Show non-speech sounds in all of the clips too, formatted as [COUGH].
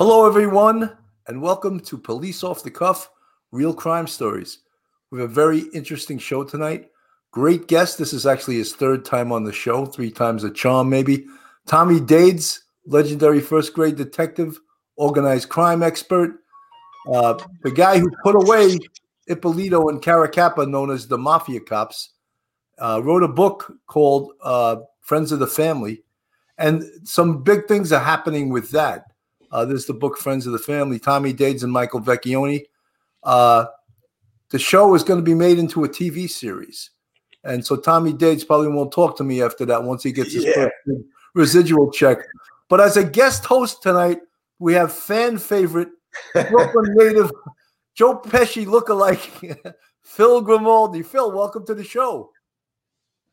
Hello, everyone, and welcome to Police Off the Cuff Real Crime Stories. We have a very interesting show tonight. Great guest. This is actually his third time on the show, three times a charm, maybe. Tommy Dades, legendary first grade detective, organized crime expert, uh, the guy who put away Eppolito and Caracappa, known as the Mafia Cops, uh, wrote a book called uh, Friends of the Family. And some big things are happening with that. Uh, this is the book Friends of the Family, Tommy Dades and Michael Vecchione. Uh, the show is going to be made into a TV series. And so Tommy Dades probably won't talk to me after that once he gets his Yeah. first residual check. But as a guest host tonight, we have fan favorite Brooklyn [LAUGHS] native Joe Pesci lookalike [LAUGHS] Phil Grimaldi. Phil, welcome to the show.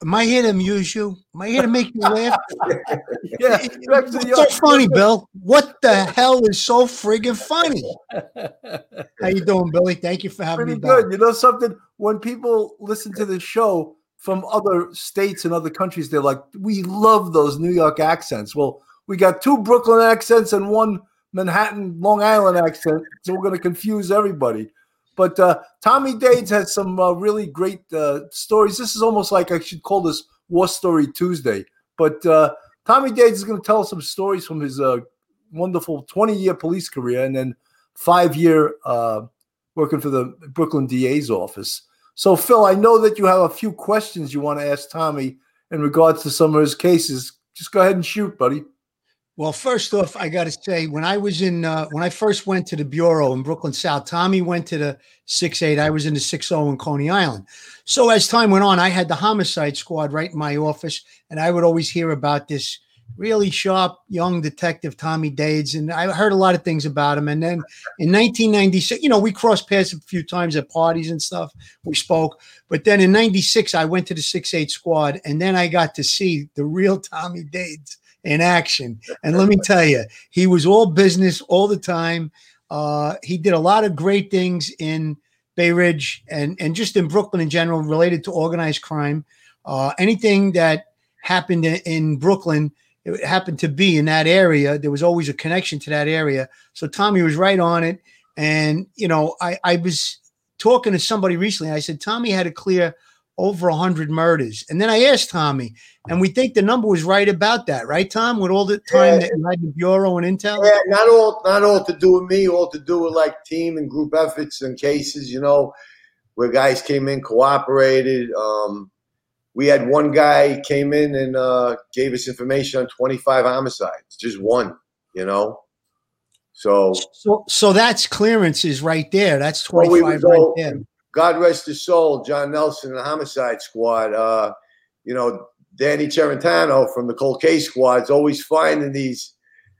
Am I here to amuse you? Am I here to make you laugh? [LAUGHS] Yeah, back the so funny, Bill? What the hell is so friggin' funny? [LAUGHS] How you doing, Billy? Thank you for having Pretty me back. good. You know something? When people listen to the show from other states and other countries, they're like, "We love those New York accents." Well, we got two Brooklyn accents and one Manhattan, Long Island accent, so we're going to confuse everybody. But uh, Tommy Dades has some uh, really great uh, stories. This is almost like I should call this War Story Tuesday. But uh, Tommy Dades is going to tell us some stories from his uh, wonderful 20 year police career and then five year working for the Brooklyn DA's office. So, Phil, I know that you have a few questions you want to ask Tommy in regards to some of his cases. Just go ahead and shoot, buddy. Well, first off, I got to say, when I was in, uh, when I first went to the bureau in Brooklyn South, Tommy went to the six eight. I was in the six zero in Coney Island. So as time went on, I had the homicide squad right in my office, and I would always hear about this really sharp young detective Tommy Dades, and I heard a lot of things about him. And then in 1996, you know, we crossed paths a few times at parties and stuff. We spoke, but then in '96, I went to the six eight squad, and then I got to see the real Tommy Dades in action. And let me tell you, he was all business all the time. Uh, he did a lot of great things in Bay Ridge and, and just in Brooklyn in general related to organized crime. Uh, anything that happened in, in Brooklyn, it happened to be in that area. There was always a connection to that area. So Tommy was right on it. And, you know, I, I was talking to somebody recently. I said, Tommy had a clear over 100 murders. And then I asked Tommy, and we think the number was right about that, right, Tom? With all the time Yeah. that you had in Bureau and Intel? Yeah, not all not all to do with me, all to do with like team and group efforts and cases, you know, where guys came in, cooperated. Um, we had one guy came in and uh, gave us information on 25 homicides, just one, you know. So So, so that's clearances right there. That's Well, 25 we right go- there. God rest his soul, John Nelson and the Homicide Squad. Uh, you know, Danny Cerentano from the Cold Case Squad's always finding these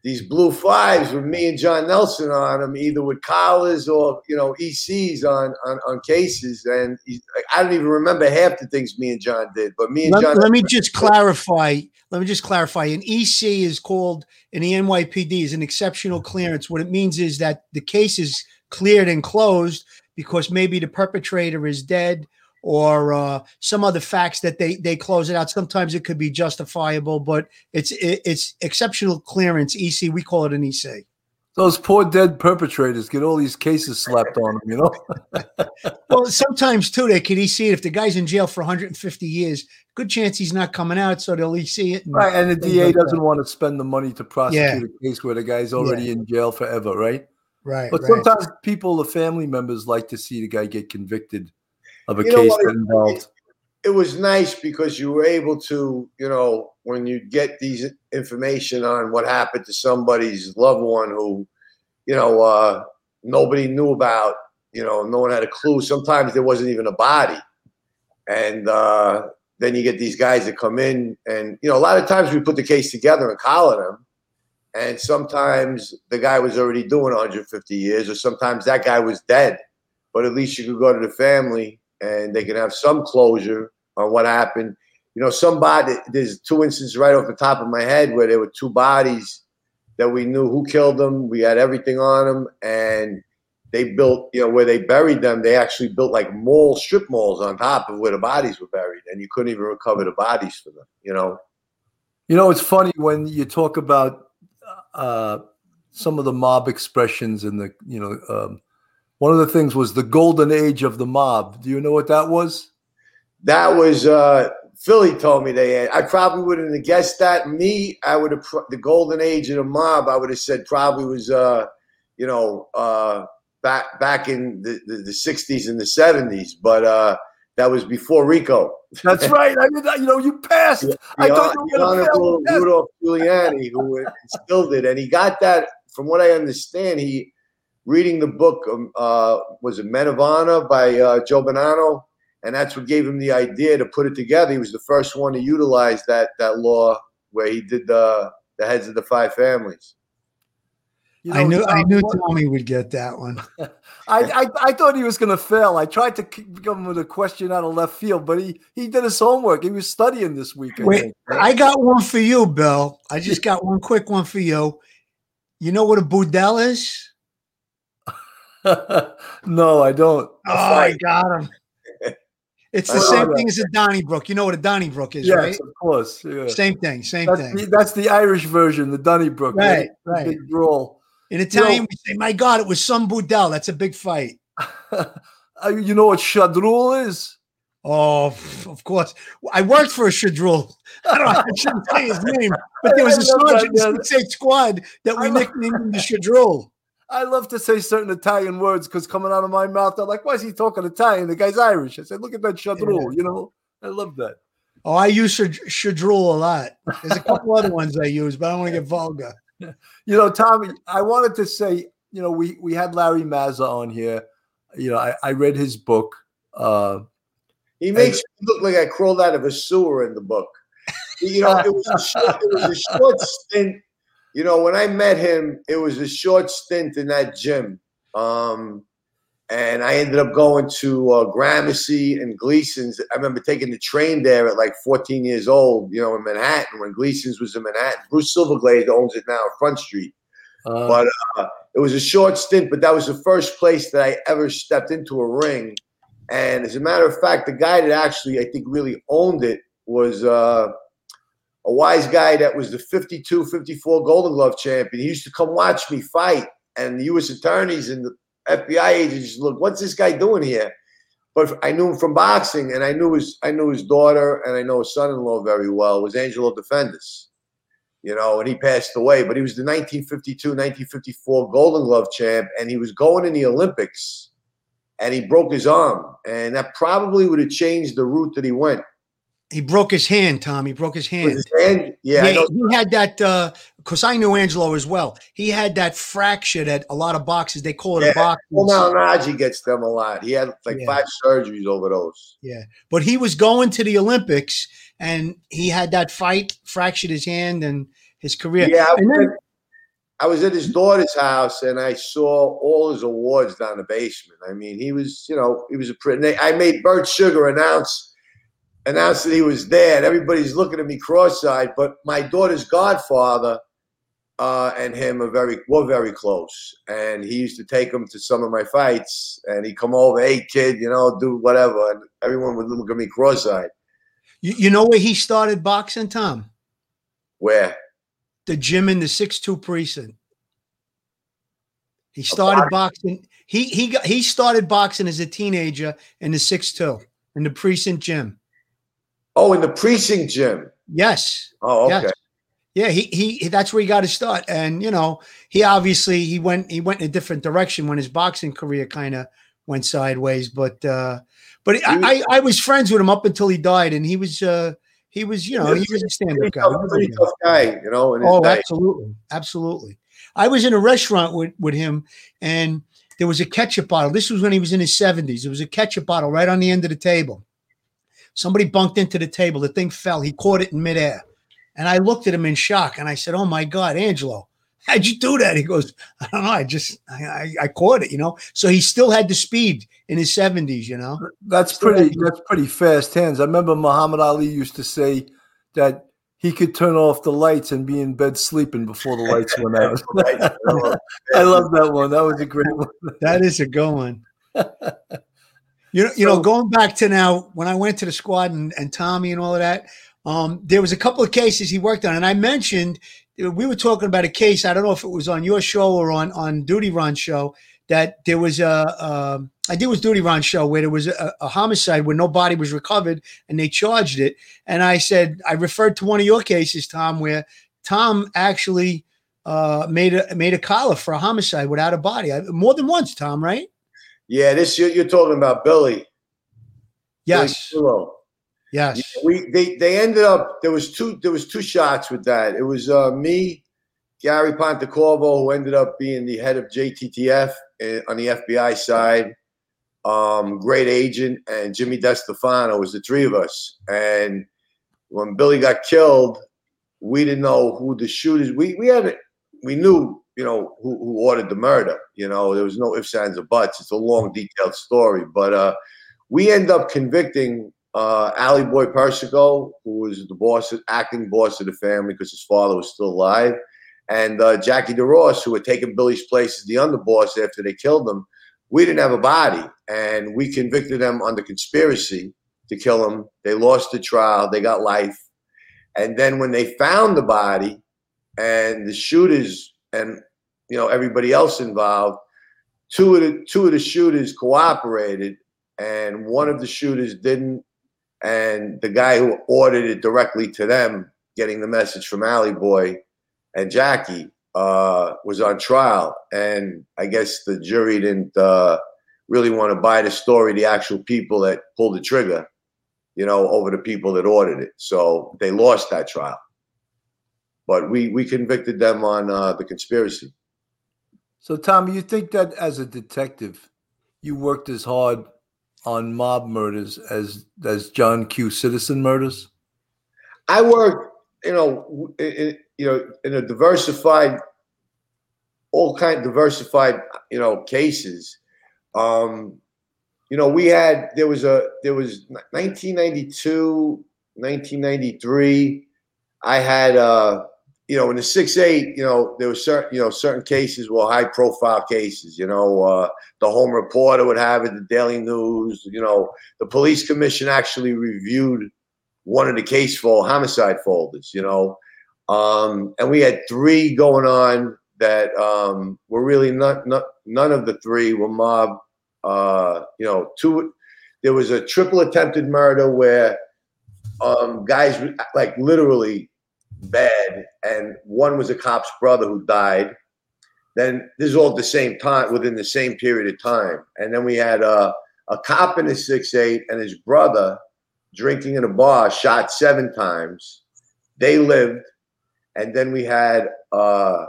these blue fives with me and John Nelson on them, either with collars or you know ECs on on, on cases. And he, I don't even remember half the things me and John did, but me and Let, John. let me just clarify. Let me just clarify. An EC is called in the NYPD is an exceptional clearance. What it means is that the case is cleared and closed because maybe the perpetrator is dead or uh, some other facts that they they close it out. Sometimes it could be justifiable, but it's it, it's exceptional clearance. EC, we call it an EC. Those poor dead perpetrators get all these cases slapped on them, you know? [LAUGHS] Well, sometimes too they could EC it if the guy's in jail for 150 years. Good chance he's not coming out, so they'll EC it. and- Right. And the DA doesn't want to spend the money to prosecute a case where the guy's already in jail forever, right? Right. But right. sometimes people, the family members, like to see the guy get convicted of a You case that involved. it was nice because you were able to, you know, when you get these information on what happened to somebody's loved one who, you know, uh, nobody knew about, you know, no one had a clue. Sometimes there wasn't even a body. And uh, then you get these guys that come in, and, you know, a lot of times we put the case together and collar them. And sometimes the guy was already doing 150 years, or sometimes that guy was dead. But at least you could go to the family and they can have some closure on what happened. You know, somebody there's two instances right off the top of my head where there were two bodies that we knew who killed them. We had everything on them, and they built, you know, where they buried them. They actually built like mall strip malls on top of where the bodies were buried, and you couldn't even recover the bodies for them. You know, You know, it's funny when you talk about uh, some of the mob expressions and the you know um, one of the things was the golden age of the mob. Do you know what that was? That was uh, Philly told me they had. I probably wouldn't have guessed that. Me, I would have the golden age of the mob. I would have said probably was uh, you know uh, back back in the, the, the 60s and the 70s, but uh, that was before RICO. That's right. I did that. You know, you passed. The, I the thought you were going to Honorable fail. Rudolph Giuliani, who instilled it, and he got that from what I understand. He reading the book um, uh, was it Men of Honor by uh, Joe Bonanno, and that's what gave him the idea to put it together. He was the first one to utilize that that law where he did the the heads of the five families. You I know, knew I knew Tommy would get that one. [LAUGHS] I, I, I thought he was going to fail. I tried to come with a question out of left field, but he, he did his homework. He was studying this week. I Wait, think. I got one for you, Bill. I just got one quick one for you. You know what a boudel is? [LAUGHS] no, I don't. Oh, I got him. [LAUGHS] It's the same thing as a Donnybrook. You know what a Donnybrook is, yes, right? of course. Yeah. Same thing, same That's thing. the, that's the Irish version, the Donnybrook. Right, right. Big drawl. In Italian, we say, "My God, it was some boudel." That's a big fight. [LAUGHS] Uh, you know what shadrul is? Oh, of course. I worked for a Shadrul. [LAUGHS] I don't. I shouldn't say his name, but there was [LAUGHS] a I love that, sergeant in the eight squad that we nicknamed him the Shadrul. I love to say certain Italian words because coming out of my mouth, they're like, why is he talking Italian? The guy's Irish. I said, look at that shadrul, you know? I love that. Oh, I use Shad- Shadrul a lot. There's a couple other ones I use, but I don't want to get vulgar. [LAUGHS] You know, Tommy, I wanted to say, you know, we we had Larry Mazza on here. You know, I, I read his book. Uh, He makes me look like I crawled out of a sewer in the book. You know, it was a short, it was a short stint. You know, when I met him, it was a short stint in that gym. Um, and I ended up going to uh, Gramercy and Gleason's. I remember taking the train there at like 14 years old, you know, in Manhattan when Gleason's was in Manhattan. Bruce Silverglade owns it now, on Front Street. uh, But uh, it was a short stint, but that was the first place that I ever stepped into a ring. And as a matter of fact, the guy that actually I think really owned it was uh, a wise guy that was the 52 54 Golden Glove champion. He used to come watch me fight, and the U.S. attorneys and the FBI agents look, what's this guy doing here? But I knew him from boxing, and I knew his I knew his daughter, and I know his son-in-law very well. Was Angelo Defendis you know, and he passed away. But he was the 1952, 1954 Golden Glove champ, and he was going in the Olympics, and he broke his arm, and that probably would have changed the route that he went. He broke his hand, Tom. He broke his hand. his hand, yeah, Yeah, he had that uh, because I knew Angelo as well. He had that fracture that a lot of boxers they call it Yeah. a box. Well, now Najee gets them a lot. He had like Yeah. five surgeries over those. Yeah, but he was going to the Olympics and he had that fight, fractured his hand and his career. Yeah, I then- at, I was at his daughter's house, and I saw all his awards down the basement. I mean, he was, you know, he was a pretty. I made Bert Sugar announce announce that he was there, and everybody's looking at me cross-eyed. But my daughter's godfather uh, and him are very were very close, and he used to take him to some of my fights, and he'd come over, hey kid, you know, do whatever, and everyone would look at me cross-eyed. you, you know where he started boxing, Tom? Where? The gym in the six two precinct. He started boxing. He he got he started boxing as a teenager in the six two in the precinct gym. Oh, in the precinct gym. Yes. Oh, okay. Yes. Yeah, he, he that's where he got his start, and you know he obviously he went he went in a different direction when his boxing career kind of went sideways. But uh, but I, I I was friends with him up until he died, and he was uh he was you know he was a stand up guy. pretty tough guy, you know. Oh, day. absolutely, absolutely. I was in a restaurant with with him, and there was a ketchup bottle. This was when he was in his seventies. There was a ketchup bottle right on the end of the table. Somebody bunked into the table. The thing fell. He caught it in midair. And I looked at him in shock and I said, Oh my God, Angelo, how'd you do that? He goes, I don't know. I just, I, I, I caught it, you know? So he still had the speed in his 70s, you know? That's pretty. That's pretty fast hands. I remember Muhammad Ali used to say that he could turn off the lights and be in bed sleeping before the lights went out. [LAUGHS] Right, you [LAUGHS] know. I love that one. That was a great one. That is a good one. [LAUGHS] You know, you know, going back to now when I went to the squad and, and Tommy and all of that, um, there was a couple of cases he worked on, and I mentioned we were talking about a case. I don't know if it was on your show or on on Duty Ron show that there was a. a I think it was Duty Ron show where there was a, a homicide where no body was recovered and they charged it. And I said I referred to one of your cases, Tom, where Tom actually uh, made a made a collar for a homicide without a body I, more than once. Tom, right? Yeah, this you're, you're talking about Billy. Yes. Billy yes. Yeah, we they they ended up there was two there was two shots with that. It was uh, me, Gary Pontecorvo, who ended up being the head of JTTF eh, on the FBI side. Um, great agent, and Jimmy DeStefano was the three of us. And when Billy got killed, we didn't know who the shooters. We we had it. we knew you know who, who ordered the murder. You know there was no ifs ands or buts. It's a long detailed story, but uh, we end up convicting uh, Allie Boy Persico, who was the boss, acting boss of the family because his father was still alive, and uh, Jackie DeRoss, who had taken Billy's place as the underboss after they killed him. We didn't have a body, and we convicted them under conspiracy to kill him. They lost the trial. They got life. And then when they found the body and the shooters and you know everybody else involved, two of the two of the shooters cooperated and one of the shooters didn't. And the guy who ordered it directly to them, getting the message from Allie Boy and Jackie, uh, was on trial. And I guess the jury didn't uh, really want to buy the story, the actual people that pulled the trigger you know, over the people that ordered it. So they lost that trial. But we we convicted them on uh, the conspiracy. So, Tom, you think that as a detective, you worked as hard on mob murders as as John Q. Citizen murders? I worked, you know, in, you know, in a diversified, all kind of diversified, you know, cases. Um, you know, we had there was a there was 1992, 1993. I had uh, you know, in the six eight, you know, there were certain you know certain cases were high profile cases. You know, uh, the Home Reporter would have it, the Daily News. You know, the police commission actually reviewed one of the case for homicide folders. You know, um, and we had three going on that um, were really not, not none of the three were mob uh, you know, two. There was a triple attempted murder where um, guys like literally bad, and one was a cop's brother who died. Then this is all at the same time, within the same period of time, and then we had a a cop in a six eight and his brother drinking in a bar, shot seven times. They lived, and then we had uh,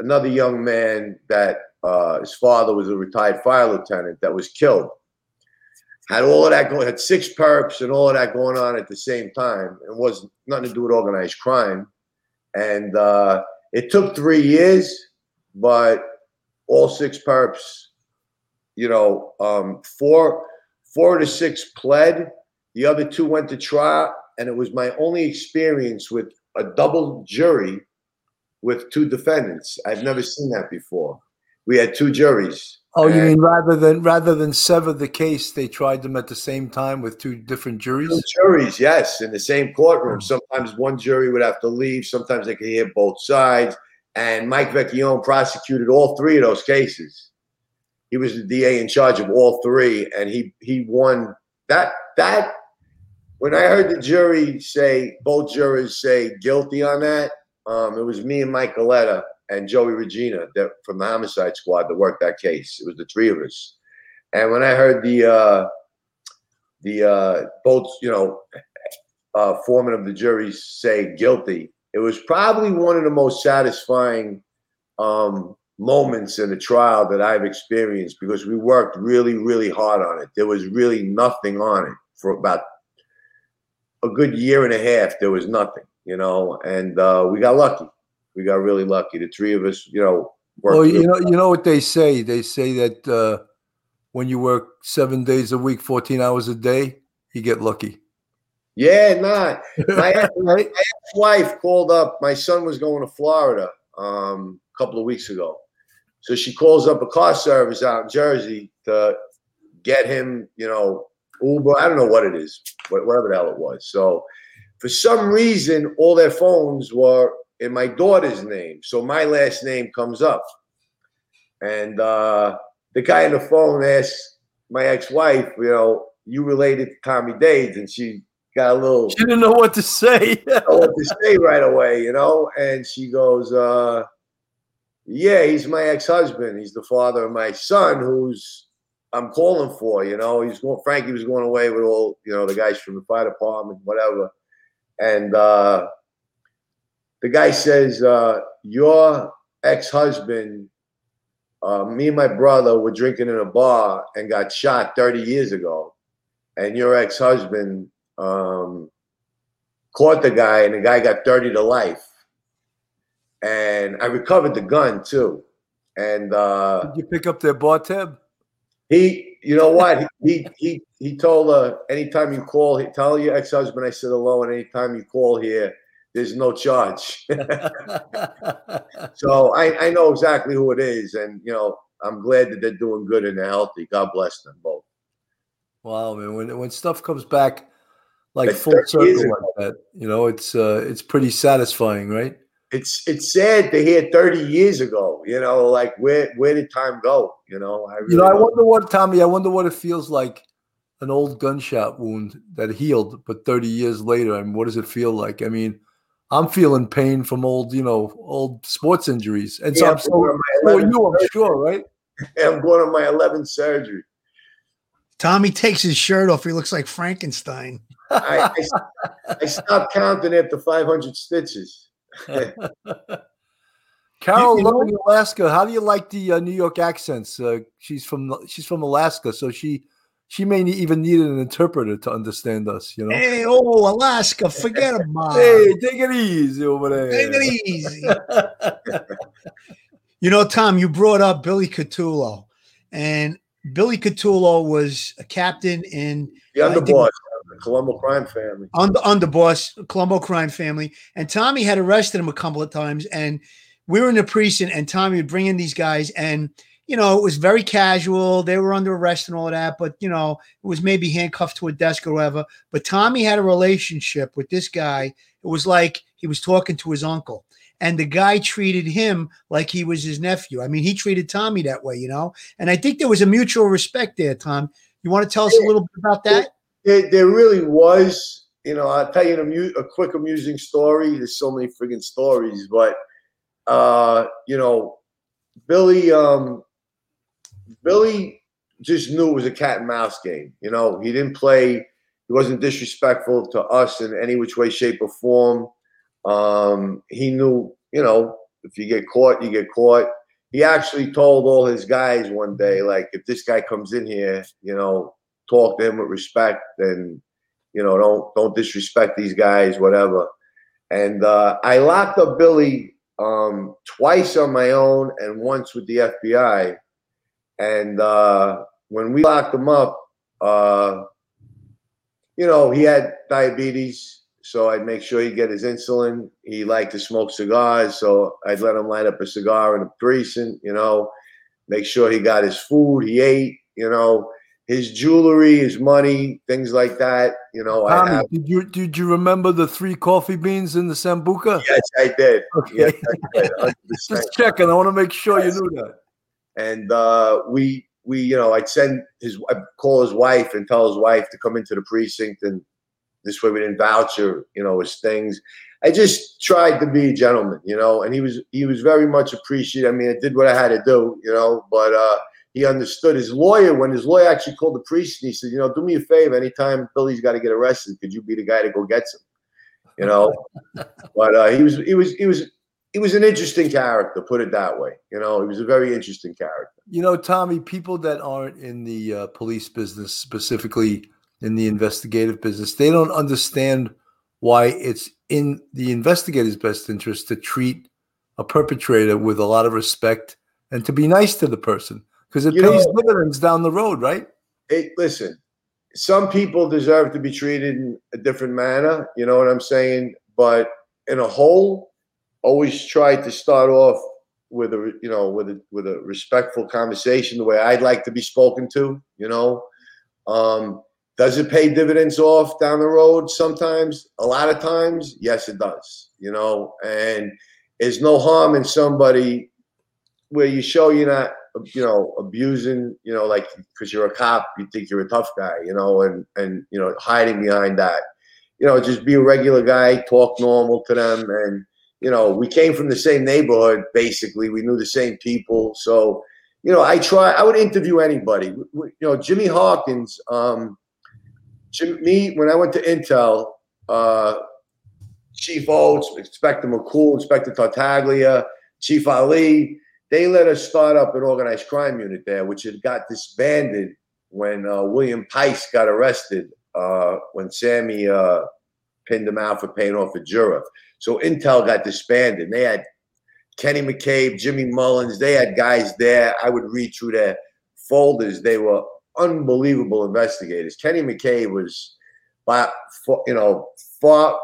another young man that uh, his father was a retired fire lieutenant that was killed. Had all of that going, had six perps and all of that going on at the same time. It was nothing to do with organized crime. And uh, it took three years, but all six perps, you know, um, four, four to six pled. The other two went to trial, and it was my only experience with a double jury with two defendants. I've never seen that before we had two juries. Oh, you mean rather than rather than sever the case, they tried them at the same time with two different juries? Two juries, yes, in the same courtroom. Sometimes one jury would have to leave. Sometimes they could hear both sides. And Mike Vecchione prosecuted all three of those cases. He was the DA in charge of all three, and he he won that that. When I heard the jury say both jurors say guilty on that, um, it was me and Mike Galetta and Joey Regina that from the homicide squad that worked that case. It was the three of us. And when I heard the uh, the uh, both, you know, uh, foreman of the jury say guilty, it was probably one of the most satisfying um, moments in the trial that I've experienced because we worked really, really hard on it. There was really nothing on it for about a good year and a half. There was nothing, you know, and uh, we got lucky we got really lucky. The three of us, you know. Well, you know, you know what they say. They say that uh, when you work seven days a week, fourteen hours a day, you get lucky. Yeah, nah. [LAUGHS] My, right? my ex-wife called up. My son was going to Florida um, a couple of weeks ago, so she calls up a car service out in Jersey to get him, you know, Uber. I don't know what it is, whatever the hell it was. So, for some reason, all their phones were in my daughter's name. So my last name comes up. And uh, the guy on the phone asked my ex-wife, you know, you related to Tommy Dades, and she got a little. She didn't know what to say. [LAUGHS] know what to say right away, you know. And she goes, uh, "Yeah, he's my ex-husband. He's the father of my son, who's I'm calling for. You know, he's going. Frankie was going away with all you know the guys from the fire department, whatever. And uh, the guy says, uh, "Your ex-husband." Uh, me and my brother were drinking in a bar and got shot 30 years ago and your ex-husband um, caught the guy, and the guy got 30 to life. And I recovered the gun too. And uh, did you pick up their bar tab? He, you know what? he he he told her anytime you call, he tell your ex-husband I said hello, and anytime you call here, there's no charge. [LAUGHS] so I, I know exactly who it is, and you know I'm glad that they're doing good and they're healthy. God bless them both. Wow, man! When when stuff comes back like full circle like that, you know, it's uh, it's pretty satisfying, right? It's it's sad to hear 30 years ago. You know, like where where did time go? You know, I really you know, I wonder what Tommy. I wonder what it feels like an old gunshot wound that healed, but 30 years later, I mean, what does it feel like? I mean, I'm feeling pain from old, you know, old sports injuries, and yeah, so, I'm so you, I'm sure, right? [LAUGHS] I'm going on my 11th surgery. Tommy takes his shirt off. He looks like Frankenstein. I, I, [LAUGHS] I stopped counting after 500 stitches. [LAUGHS] Carol, you, you in Alaska. How do you like the uh, New York accents? Uh, she's from she's from Alaska, so she she may even need an interpreter to understand us. You know. Hey, oh, Alaska, forget [LAUGHS] about. It. Hey, take it easy over there. Take it easy. [LAUGHS] you know, Tom, you brought up Billy Cutolo, and Billy Cutolo was a captain in the underboss, the Colombo crime family. Under underboss, Colombo crime family, and Tommy had arrested him a couple of times, and we were in the precinct, and Tommy would bring in these guys, and you know it was very casual. They were under arrest and all that, but you know it was maybe handcuffed to a desk or whatever. But Tommy had a relationship with this guy. It was like he was talking to his uncle and the guy treated him like he was his nephew. I mean, he treated Tommy that way, you know. And I think there was a mutual respect there. Tom, you want to tell us a little bit about that? There, there really was. You know, I'll tell you a, a quick amusing story. There's so many friggin' stories, but uh, you know, Billy, um, Billy just knew it was a cat and mouse game. You know, he didn't play. He wasn't disrespectful to us in any which way, shape, or form. Um, he knew, you know, if you get caught, you get caught. He actually told all his guys one day, like, if this guy comes in here, you know, talk to him with respect and, you know, don't don't disrespect these guys, whatever. And uh, I locked up Billy um, twice on my own and once with the FBI. And uh, when we locked him up, uh, you know, he had diabetes so I'd make sure he'd get his insulin. He liked to smoke cigars, so I'd let him light up a cigar in a precinct, you know, make sure he got his food, he ate, you know, his jewelry, his money, things like that. You know, Tommy, have, did you did you remember the three coffee beans in the sambuca? Yes, I did. Okay. Yes, I did. [LAUGHS] Just checking. I want to make sure yes. you knew that. And uh, we we you know I'd send his I'd call his wife and tell his wife to come into the precinct and this way we didn't voucher, you know, his things. I just tried to be a gentleman, you know, and he was he was very much appreciated. I mean, I did what I had to do, you know, but uh, he understood. His lawyer, when his lawyer actually called the priest, and he said, you know, do me a favor. Anytime Billy's got to get arrested, could you be the guy to go get him? You know, [LAUGHS] but uh, he was he was he was he was an interesting character, put it that way. You know, he was a very interesting character. You know, Tommy, people that aren't in the uh, police business specifically in the investigative business. They don't understand why it's in the investigator's best interest to treat a perpetrator with a lot of respect and to be nice to the person because it you pays know, dividends down the road, right? It, listen, some people deserve to be treated in a different manner. You know what I'm saying? But in a whole, always try to start off with a you know with a with a respectful conversation the way I'd like to be spoken to. You know, um, does it pay dividends off down the road sometimes? A lot of times, yes, it does. You know, and there's no harm in somebody where you show you're not, you know, abusing, you know, like because you're a cop, you think you're a tough guy, you know, and and you know, hiding behind that. You know, just be a regular guy, talk normal to them, and you know, we came from the same neighborhood. Basically, we knew the same people, so you know, I try. I would interview anybody. You know, Jimmy Hawkins. Um, Jim, me when I went to Intel, uh, Chief Oates, Inspector McCool, Inspector Tartaglia, Chief Ali, they let us start up an organized crime unit there, which had got disbanded when uh, William Peist got arrested uh, when Sammy uh, pinned him out for paying off a juror. So Intel got disbanded. They had Kenny McCabe, Jimmy Mullins. They had guys there. I would read through their folders. They were unbelievable investigators. Kenny McCabe was, by you know, far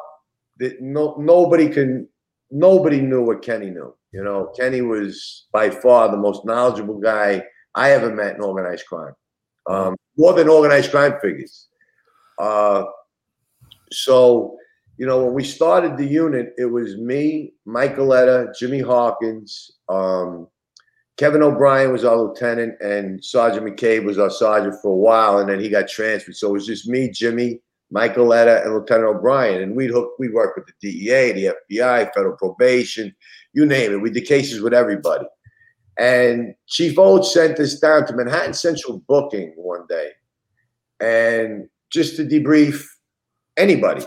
that no nobody can nobody knew what Kenny knew. You know, Kenny was by far the most knowledgeable guy I ever met in organized crime, um, more than organized crime figures. Uh, so, you know, when we started the unit, it was me, Mike Galletta, Jimmy Hawkins, um, Kevin O'Brien was our lieutenant, and Sergeant McCabe was our sergeant for a while, and then he got transferred. So it was just me, Jimmy, Michael Letta, and Lieutenant O'Brien. And we'd hook, we'd work with the DEA, the FBI, federal probation, you name it. We did cases with everybody. And Chief Oates sent us down to Manhattan Central Booking one day, and just to debrief anybody.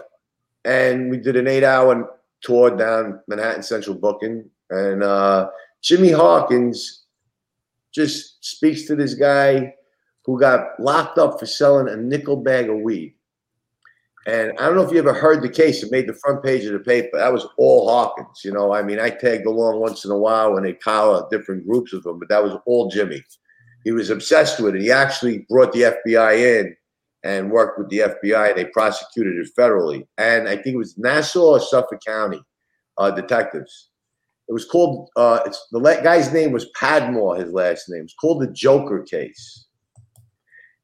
And we did an eight-hour tour down Manhattan Central Booking, and uh, Jimmy Hawkins just speaks to this guy who got locked up for selling a nickel bag of weed. And I don't know if you ever heard the case. It made the front page of the paper. That was all Hawkins. You know, I mean, I tagged along once in a while when they collar different groups of them, but that was all Jimmy. He was obsessed with it. He actually brought the FBI in and worked with the FBI. They prosecuted it federally. And I think it was Nassau or Suffolk County uh, detectives. It was called, uh, it's, the guy's name was Padmore, his last name. It's called the Joker case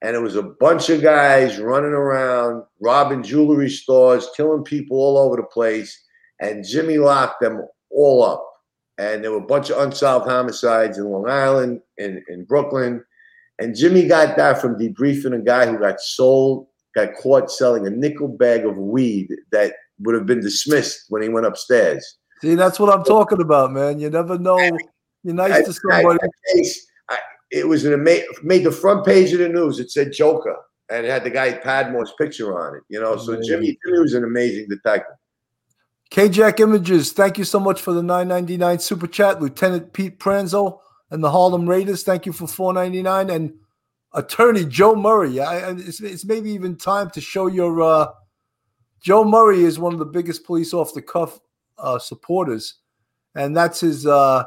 and it was a bunch of guys running around, robbing jewelry stores, killing people all over the place. And Jimmy locked them all up. And there were a bunch of unsolved homicides in Long Island, in, in Brooklyn. And Jimmy got that from debriefing a guy who got sold, got caught selling a nickel bag of weed that would have been dismissed when he went upstairs. See, that's what I'm talking about, man. You never know. You're nice to somebody. case, it was an ama- made the front page of the news. It said Joker and it had the guy Padmore's picture on it. You know, so Jimmy, Jimmy was an amazing detective. KJack Images, thank you so much for the 999 super chat. Lieutenant Pete Pranzo and the Harlem Raiders, thank you for 499. And attorney Joe Murray. I, it's, it's maybe even time to show your uh, Joe Murray is one of the biggest police off the cuff uh, supporters, and that's his uh,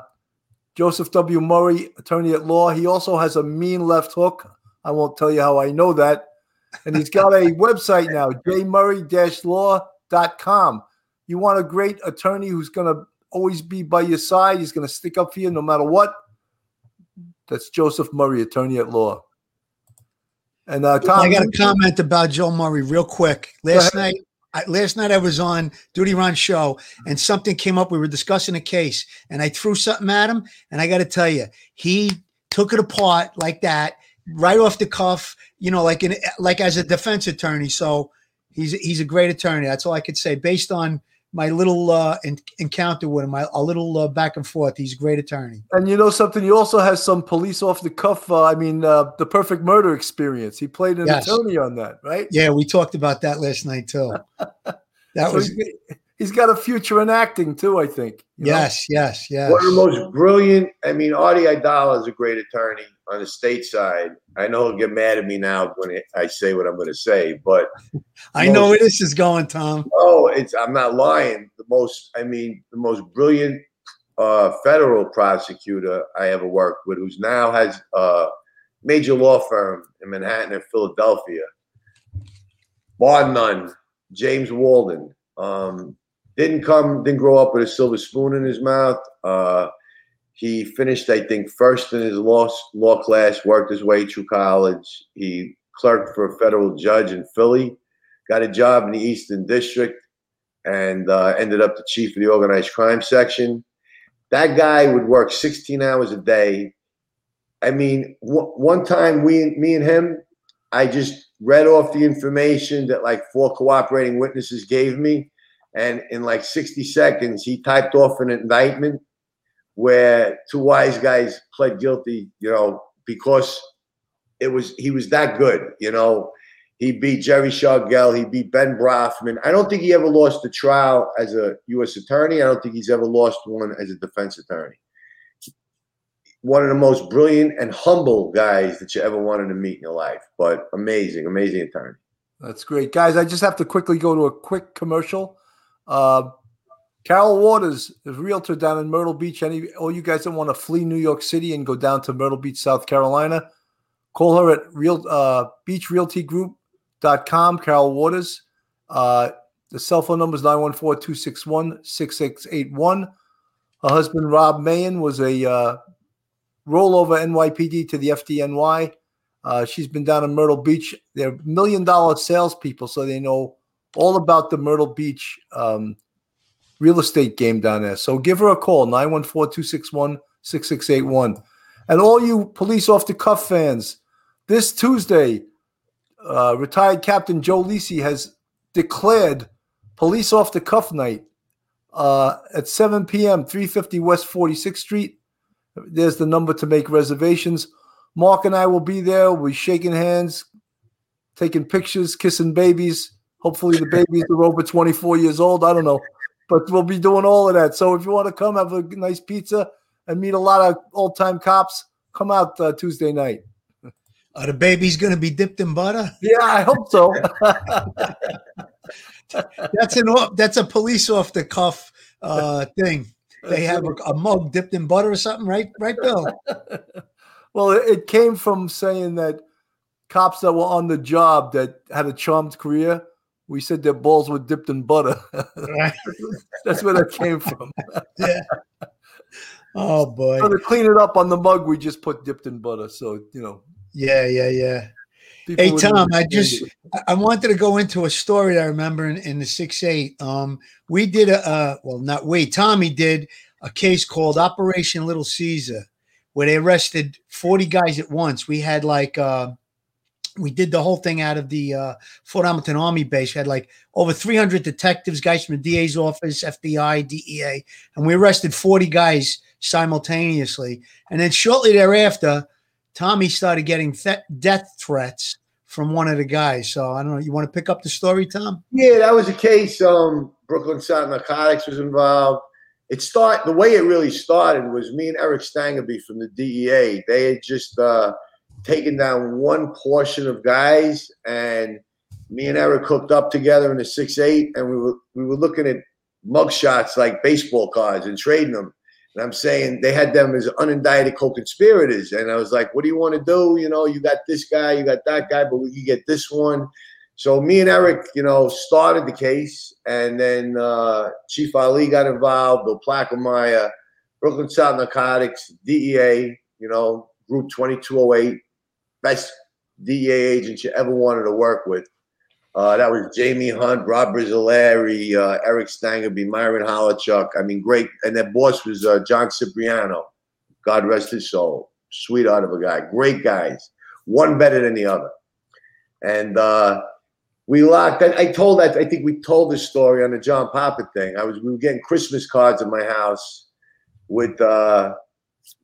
Joseph W. Murray, attorney at law. He also has a mean left hook. I won't tell you how I know that. And he's got a [LAUGHS] website now, jmurray-law.com. You want a great attorney who's going to always be by your side. He's going to stick up for you no matter what. That's Joseph Murray, attorney at law. And uh, Tom, I got a comment about Joe Murray real quick. Last night, I, last night I was on Duty Ron show and something came up. We were discussing a case and I threw something at him. And I got to tell you, he took it apart like that, right off the cuff, you know, like in, like as a defense attorney. So he's, he's a great attorney. That's all I could say based on my little uh, in, encounter with him, my, a little uh, back and forth. He's a great attorney. And you know something? He also has some police off the cuff. Uh, I mean, uh, the perfect murder experience. He played an yes. attorney on that, right? Yeah, we talked about that last night too. [LAUGHS] That so was. He's got a future in acting too. I think. Yes, know? yes, yes. One of the most brilliant. I mean, Artie Aidala is a great attorney on the state side. I know he'll get mad at me now when I say what I'm going to say, but [LAUGHS] I most, know where this is going, Tom. Oh, it's I'm not lying. The most, I mean, the most brilliant uh, federal prosecutor I ever worked with, who's now has a major law firm in Manhattan and Philadelphia. Bar none, James Walden. Um, didn't come, didn't grow up with a silver spoon in his mouth. Uh, he finished, I think, first in his law law class. Worked his way through college. He clerked for a federal judge in Philly. Got a job in the Eastern District, and uh, ended up the chief of the organized crime section. That guy would work 16 hours a day. I mean, w- one time we, me and him, I just read off the information that like four cooperating witnesses gave me, and in like 60 seconds, he typed off an indictment where two wise guys pled guilty. You know, because it was he was that good. You know, he beat Jerry Shargel. He beat Ben Brafman. I don't think he ever lost a trial as a U.S. attorney. I don't think he's ever lost one as a defense attorney. One of the most brilliant and humble guys that you ever wanted to meet in your life. But amazing, amazing attorney. That's great, guys. I just have to quickly go to a quick commercial. Uh, Carol Waters, the realtor down in Myrtle Beach. Any all you guys that want to flee New York City and go down to Myrtle Beach, South Carolina, call her at Real uh, Beach Realty Group com, Carol Waters. Uh, the cell phone number is 914 261 6681. Her husband, Rob Mayen, was a uh, rollover NYPD to the FDNY. Uh, she's been down in Myrtle Beach. They're million dollar salespeople, so they know all about the Myrtle Beach um, real estate game down there. So give her a call, 914 261 6681. And all you police off the cuff fans, this Tuesday, uh, retired Captain Joe Lisi has declared police off the cuff night uh, at 7 p.m., 350 West 46th Street. There's the number to make reservations. Mark and I will be there. We'll be shaking hands, taking pictures, kissing babies. Hopefully, the babies are over 24 years old. I don't know, but we'll be doing all of that. So, if you want to come have a nice pizza and meet a lot of old time cops, come out uh, Tuesday night. Are the babies going to be dipped in butter? Yeah, I hope so. [LAUGHS] that's an that's a police off the cuff uh, thing. They have a, a, mug dipped in butter or something, right? Right, Bill. [LAUGHS] well, it came from saying that cops that were on the job that had a charmed career, we said their balls were dipped in butter. [LAUGHS] that's where that came from. yeah. Oh boy. So to clean it up on the mug, we just put dipped in butter. So you know, yeah, yeah, yeah. People hey Tom, I just I wanted to go into a story I remember in, in the six eight. Um, we did a uh, well, not we. Tommy did a case called Operation Little Caesar, where they arrested forty guys at once. We had like uh, we did the whole thing out of the uh, Fort Hamilton Army base. We had like over 300 detectives, guys from the DA's office, FBI, DEA, and we arrested 40 guys simultaneously. And then shortly thereafter, Tommy started getting th- death threats from one of the guys. So I don't know. You want to pick up the story, Tom? Yeah, that was a case. Um, Brooklyn South Narcotics was involved. It start the way it really started was me and Eric Stangerby from the DEA. They had just uh, taken down one portion of guys, and me and Eric hooked up together in the six eight, and we were we were looking at mugshots like baseball cards and trading them. And I'm saying they had them as unindicted co-conspirators. And I was like, what do you want to do? You know, you got this guy, you got that guy, but we can get this one. So me and Eric, you know, started the case. And then uh, Chief Ali got involved, Bill Plackemire, Brooklyn South Narcotics, DEA, you know, Group 2208, best DEA agents you ever wanted to work with. Uh, that was Jamie Hunt, Rob Brizolari, uh, Eric Stangerby, Myron Holochuk. I mean, great. And their boss was uh, John Cipriano. God rest his soul. Sweetheart of a guy. Great guys. One better than the other. And uh, we locked. I, I, told that. I think we told this story on the John Papa thing. I was. We were getting Christmas cards at my house with uh,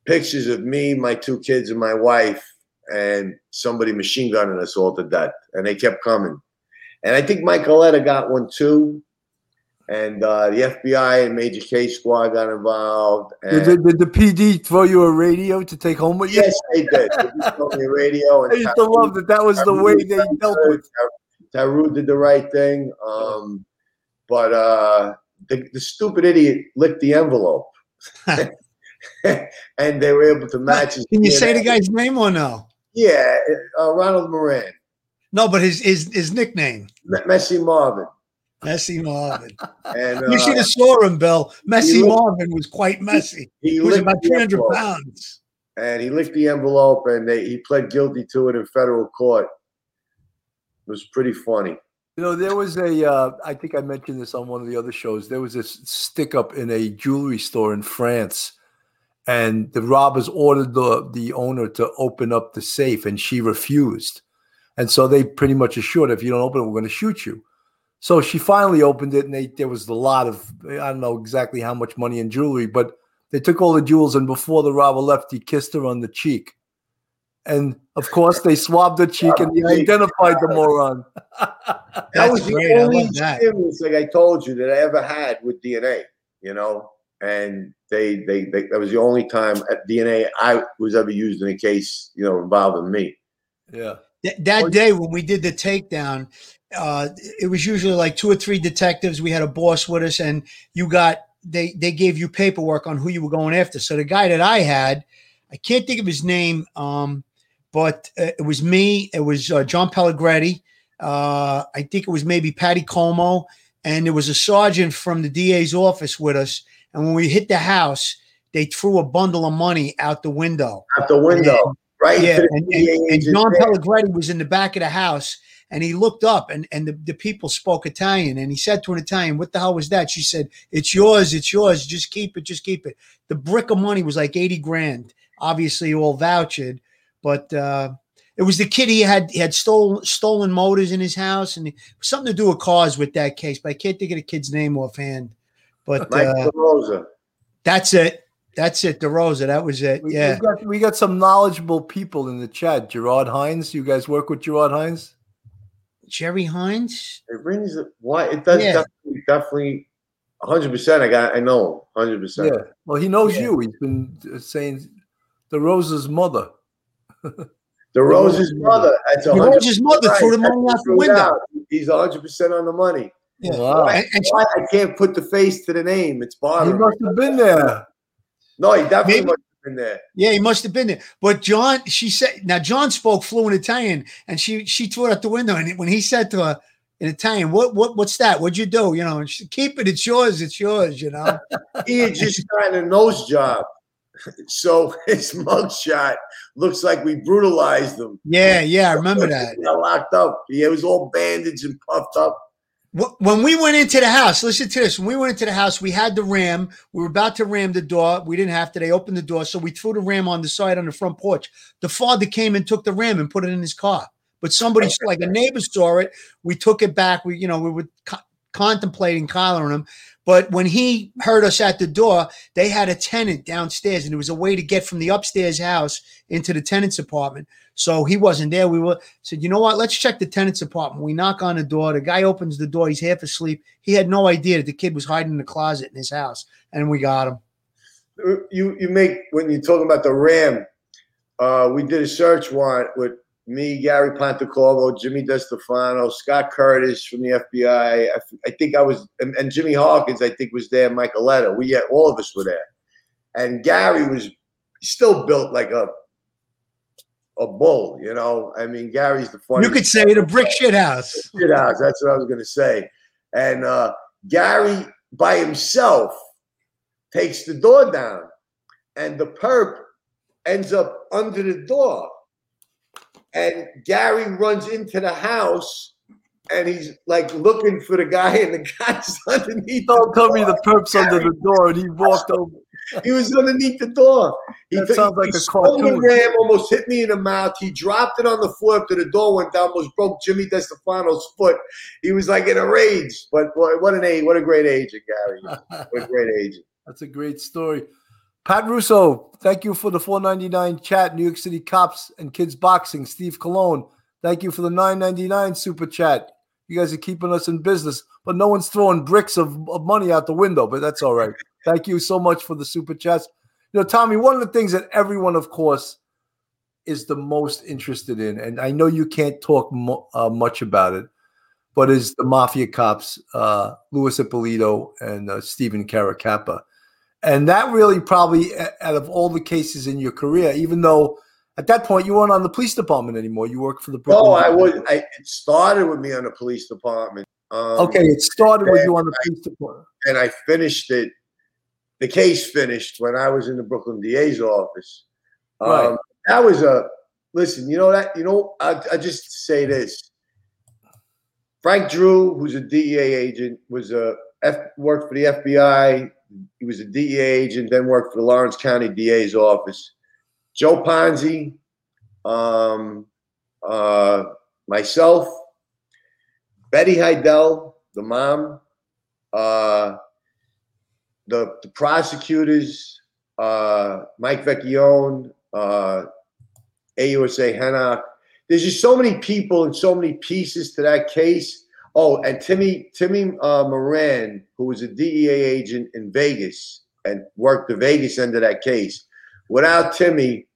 pictures of me, my two kids, and my wife, and somebody machine gunning us all to death. And they kept coming. And I think Mike Aletta got one too. And uh, the FBI and Major Case Squad got involved. Did, did, did, the PD throw you a radio to take home with you? Yes, they did. They threw me a radio. I used to love that. That was the way they dealt with. TARU did the right thing, um, but uh, the, the stupid idiot licked the envelope, [LAUGHS] [LAUGHS] and they were able to match. His Can you DNA. say the guy's name or no? Yeah, uh, Ronald Moran. No, but his his his nickname. Messy Marvin. Messy Marvin. [LAUGHS] and, uh, you should have saw him, Bill. Messy Marvin was quite messy. He, he was about 300 pounds. And he licked the envelope and they, he pled guilty to it in federal court. It was pretty funny. You know, there was a. Uh, I think I mentioned this on one of the other shows. There was a stick up in a jewelry store in France and the robbers ordered the the owner to open up the safe, and she refused. And so they pretty much assured, if you don't open it, we're going to shoot you. So she finally opened it, and they, there was a lot of I don't know exactly how much money and jewelry, but they took all the jewels, and before the robber left, he kissed her on the cheek. And of course, they swabbed the cheek, and he identified the moron. [LAUGHS] that was the great. I only love that. experience, like I told you, that I ever had with DNA. You know, and they, they, they that was the only time at DNA I was ever used in a case, you know, involving me. yeah. Th- that day when we did the takedown, uh, it was usually like two or three detectives. We had a boss with us, and you got they they gave you paperwork on who you were going after. So the guy that I had, I can't think of his name, um, but uh, it was me. It was uh, John Pellegretti. Uh, I think it was maybe Patty Como, and there was a sergeant from the DA's office with us. And when we hit the house, they threw a bundle of money out the window. Out the window, right? Yeah, and, and, and John there. Pellegretti was in the back of the house, and he looked up, and and the, the people spoke Italian, and he said to an Italian, "What the hell was that?" She said, "It's yours, it's yours. Just keep it, just keep it." The brick of money was like eighty grand, obviously all vouchered, but uh, it was the kid he had he had stolen stolen motors in his house, and something to do with cars with that case, but I can't think of the kid's name offhand. But Mike uh, DeRosa. that's it. That's it. DeRosa. That was it. We, Yeah. we got we got some knowledgeable people in the chat. Gerard Hines, you guys work with Gerard Hines? Jerry Hines. It rings. a- Why? It does Yeah. definitely, definitely, hundred percent. I got. I know, hundred percent. Yeah. Well, he knows Yeah. you. He's been uh, saying the Rose's mother. [LAUGHS] The Rose's brother. That's a The hundred Rose's mother threw the money out the window. out. He's hundred percent on the money. Yeah. Wow. And, and Why I can't put the face to the name. It's Bob. He must have been there. No, he definitely Maybe- must have been there. yeah, he must have been there. But John, she said, now John spoke fluent Italian, and she she threw it out the window. And when he said to her in Italian, "What what what's that? What'd you do?" You know, and she, said, keep it. It's yours. It's yours. You know. [LAUGHS] He had just gotten a nose job, so [LAUGHS] his mugshot looks like we brutalized him. yeah, yeah, I remember [LAUGHS] that. He got locked up. He was all bandaged and puffed up. Wh- When we went into the house, listen to this. When we went into the house, we had the ram. We were about to ram the door. We didn't have to. They opened the door, so we threw the ram on the side on the front porch. The father came and took the ram and put it in his car. But somebody, like a neighbor, saw it. We took it back. We, you know, we were co- contemplating collaring him. But when he heard us at the door, they had a tenant downstairs, and there was a way to get from the upstairs house into the tenant's apartment. So he wasn't there. We were said, you know what? Let's check the tenant's apartment. We knock on the door. The guy opens the door. He's half asleep. He had no idea that the kid was hiding in the closet in his house, and we got him. You you make when you're talking about the Ram. Uh, we did a search warrant with me, Gary Plantacorvo, Jimmy DeStefano, Scott Curtis from the FBI. I think I was, and, and Jimmy Hawkins, I think was there. Michaeletta. We had all of us were there, and Gary was still built like a a bull. You know, I mean, Gary's the funny. You could say it a brick shit house. shit house. That's what I was gonna say. And uh, Gary by himself takes the door down, and the perp ends up under the door. And Gary runs into the house, and he's like looking for the guy, and the guy's [LAUGHS] underneath. Don't tell me the perp's under the door and he walked [LAUGHS] over. He was underneath the door. He That sounds like he a cartoon. ram, almost hit me in the mouth. He dropped it on the floor after the door went down, almost broke Jimmy DeStefano's foot. He was like in a rage. But boy, what an age, what a great agent, Gary. What a great [LAUGHS] agent. That's a great story. Pat Russo, thank you for the 499 chat. New York City Cops and Kids Boxing. Steve Cologne, thank you for the 999 super chat. You guys are keeping us in business, but no one's throwing bricks of, of money out the window, but that's all right. [LAUGHS] Thank you so much for the super chats. You know, Tommy, one of the things that everyone, of course, is the most interested in, and I know you can't talk mo- uh, much about it, but is the Mafia cops, uh, Louis Eppolito and uh, Stephen Caracappa. And that really probably, out of all the cases in your career, even though at that point you weren't on the police department anymore, you worked for the Brooklyn. No, I was. I it started with me on the police department. Um, Okay, it started with you on the police department. and I finished it. The case finished when I was in the Brooklyn DA's office. Um, Right. That was a listen. You know that. You know, I, I just say this. Frank Drew, who's a DEA agent, was a F, worked for the FBI. He was a DEA agent, then worked for the Lawrence County DA's office. Joe Ponzi, um, uh, myself, Betty Hydell, the mom, uh, the, the prosecutors, uh, Mike Vecchione, uh, AUSA Henoch. There's just so many people and so many pieces to that case. Oh, and Timmy Timmy uh, Moran, who was a DEA agent in Vegas and worked the Vegas end of that case. Without Timmy,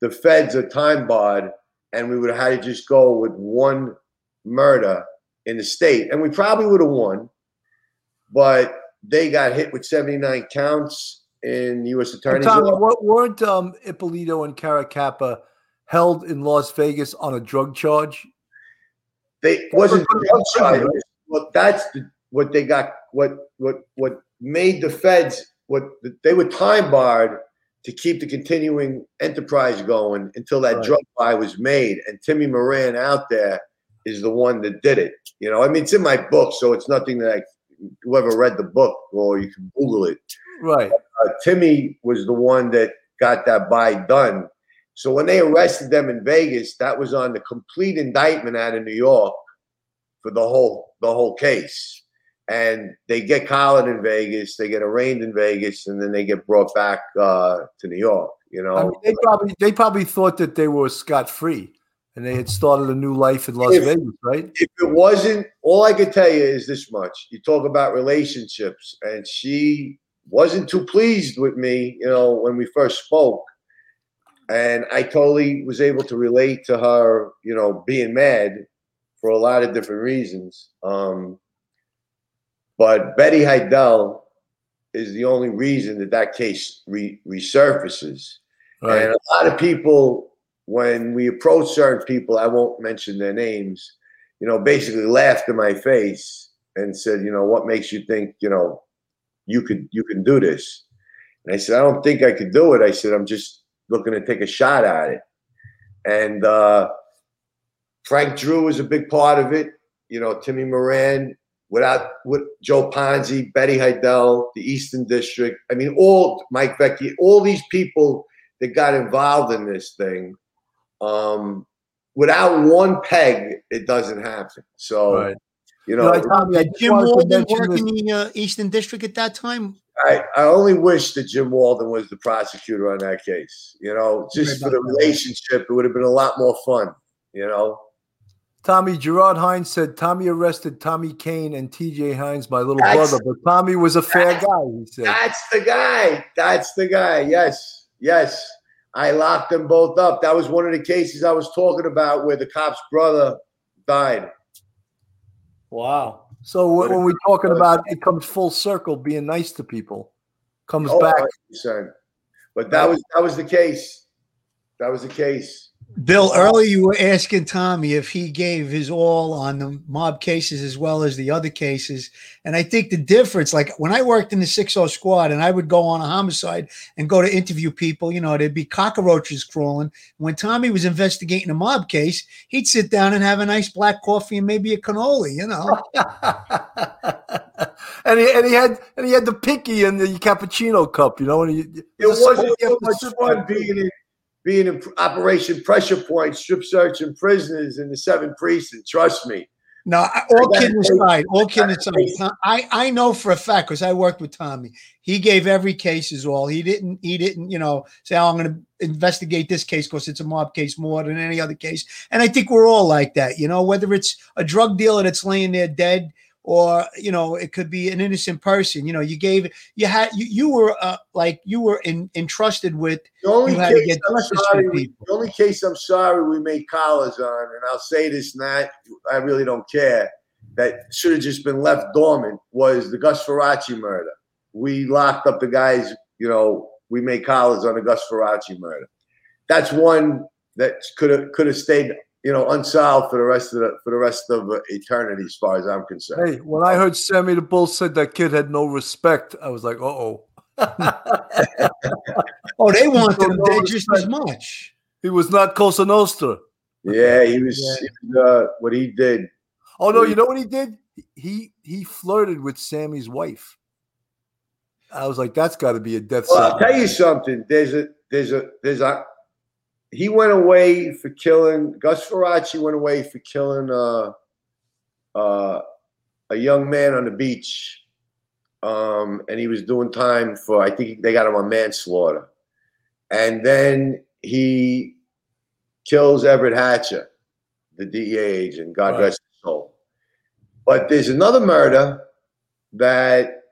the feds are time barred, and we would have had to just go with one murder in the state, and we probably would have won. But they got hit with 79 counts in U.S. Attorney's office. what, weren't um, Eppolito and Caracappa held in Las Vegas on a drug charge? They wasn't drug. Well, that's the, what they got. What what what made the feds what they were time barred to keep the continuing enterprise going until that Right. drug buy was made. And Timmy Moran out there is the one that did it. You know, I mean, it's in my book, so it's nothing that I. Whoever read the book, or you can Google it. Right. uh, Timmy was the one that got that buy done. So when they arrested them in Vegas, that was on the complete indictment out of New York for the whole the whole case. And they get collared in Vegas, they get arraigned in Vegas, and then they get brought back uh, to New York. You know, I mean, they probably they probably thought that they were scot free and they had started a new life in Las If- Vegas, right? if it wasn't, all I could tell you is this much. You talk about relationships, and she wasn't too pleased with me, you know, when we first spoke. And I totally was able to relate to her, you know, being mad for a lot of different reasons. Um, but Betty Hydell is the only reason that that case re- resurfaces. Right. And a lot of people, when we approach certain people, I won't mention their names, you know, basically laughed in my face and said, you know, what makes you think, you know, you could you can do this? And I said, I don't think I could do it. I said, I'm just looking to take a shot at it. And uh, Frank Drew was a big part of it. You know, Timmy Moran, without with Joe Ponzi, Betty Hydell, the Eastern District. I mean, all Mike Vecchi, all these people that got involved in this thing. Um, without one peg, it doesn't happen. So Right. you You know, know, I- Tommy, I Did Jim wanted to Walden mention work this- in the uh, Eastern District at that time? I, I only wish that Jim Walden was the prosecutor on that case. You know, just for the relationship, it would have been a lot more fun. You know, Tommy Gerard Hines said Tommy arrested Tommy Kane and TJ Hines, my little That's- brother, but Tommy was a fair guy. He said. that's the guy. That's the guy. Yes, yes. I locked them both up. That was one of the cases I was talking about where the cop's brother died. Wow. So when when we're talking about it comes full circle, being nice to people comes Oh, back. 100%. But that was that was the case. That was the case. Bill, earlier you were asking Tommy if he gave his all on the mob cases as well as the other cases. And I think the difference, like when I worked in the 60 squad and I would go on a homicide and go to interview people, you know, there'd be cockroaches crawling. When Tommy was investigating a mob case, he'd sit down and have a nice black coffee and maybe a cannoli, you know. [LAUGHS] and he and he had and he had the picky and the cappuccino cup, you know. And he, It wasn't so much fun being in being in Operation Pressure Point, strip searching prisoners in the seventh precinct. Trust me. No, all kidding aside, all kidding aside, Tom- I I know for a fact because I worked with Tommy. He gave every case his all. He didn't he didn't you know say oh, I'm going to investigate this case because it's a mob case more than any other case. And I think we're all like that, you know, whether it's a drug dealer that's laying there dead or you know it could be an innocent person. You know, you gave you had you, you were uh, like you were in, entrusted with The only You had to case sorry, we- the only case I'm sorry we made collars on, and I'll say this not I really don't care, that should have just been left dormant was the Gus Farace murder. We locked up the guys, you know, we made collars on the Gus Farace murder. That's one that could have could have stayed, you know, unsolved for the rest of the for the rest of eternity, as far as I'm concerned. Hey, when I heard Sammy the Bull said that kid had no respect, I was like, uh oh. [LAUGHS] oh they want him no dead just as much. he was not Cosa Nostra. Yeah, he was, he was, uh, what he did. Oh no, you know what he did? He he flirted with Sammy's wife. I was like, that's got to be a death Well, I'll tell you something. There's a there's a there's a he went away for killing Gus Farace went away for killing uh uh a young man on the beach. Um and he was doing time for I think they got him on manslaughter. And then he kills Everett Hatcher, the DEA agent, God Right. rest his soul. But there's another murder that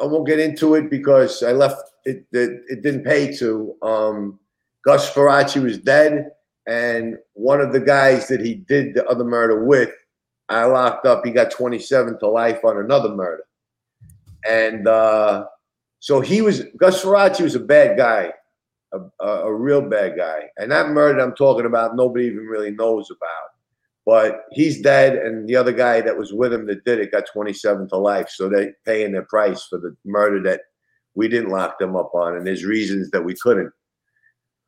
I won't get into it because I left it. It, it didn't pay to. Um, Gus Farace was dead, and one of the guys that he did the other murder with, I locked up. He got 27 to life on another murder, and uh, so he was Gus Farace was a bad guy, a, a, a real bad guy. And that murder I'm talking about, nobody even really knows about. But he's dead, and the other guy that was with him that did it got 27 to life. So they're paying their price for the murder that we didn't lock them up on, and there's reasons that we couldn't.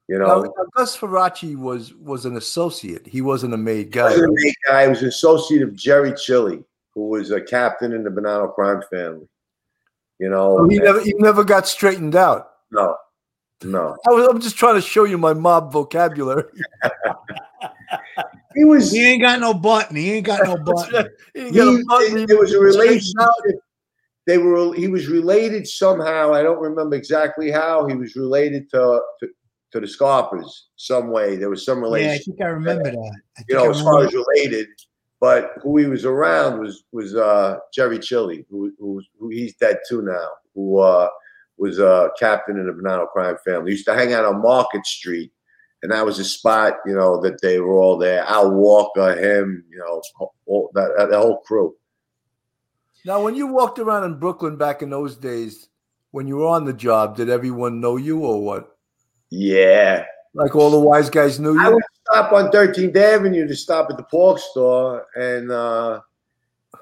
You know, now, Gus Farace was was an associate. He wasn't a made he guy. wasn't a main guy. He was an associate of Jerry Chilli, who was a captain in the Bonanno crime family. You know, So he never he never got straightened out. no, no. I was, I'm just trying to show you my mob vocabulary. He was. He ain't got no button. He ain't got no [LAUGHS] button. He he, button, he there was a relationship. They were. He was related somehow. I don't remember exactly how. He was related to to, to the Scarpers some way. There was some relation. Yeah, I think I remember that. I think you I know, as far as related. But who he was around was was uh, Jerry Chilli, who, who who he's dead too now. Who uh, was uh, captain in the Bonanno crime family. He used to hang out on Market Street, and that was a spot, you know, that they were all there. Al Walker, him, you know, all, that, that the whole crew. Now, when you walked around in Brooklyn back in those days, when you were on the job, did everyone know you or what? Yeah, Like all the wise guys knew I you? would stop on 13th Avenue to stop at the pork store, and uh,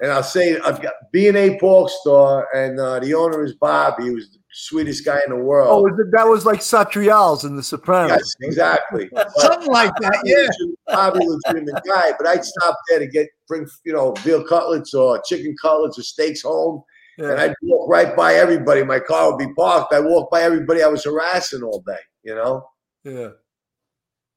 and I'll say I've got B and A pork store, and uh, the owner is Bob. He was the sweetest guy in the Oh, world. it- that was like Satriale's in The Sopranos. yes, exactly. [LAUGHS] something like that. Yeah. Bobby was a legitimate guy, but I'd stop there to get bring you know veal cutlets or chicken cutlets or steaks home, and I'd walk right by everybody. My car would be parked. I walk by everybody I was harassing all day. You know. yeah.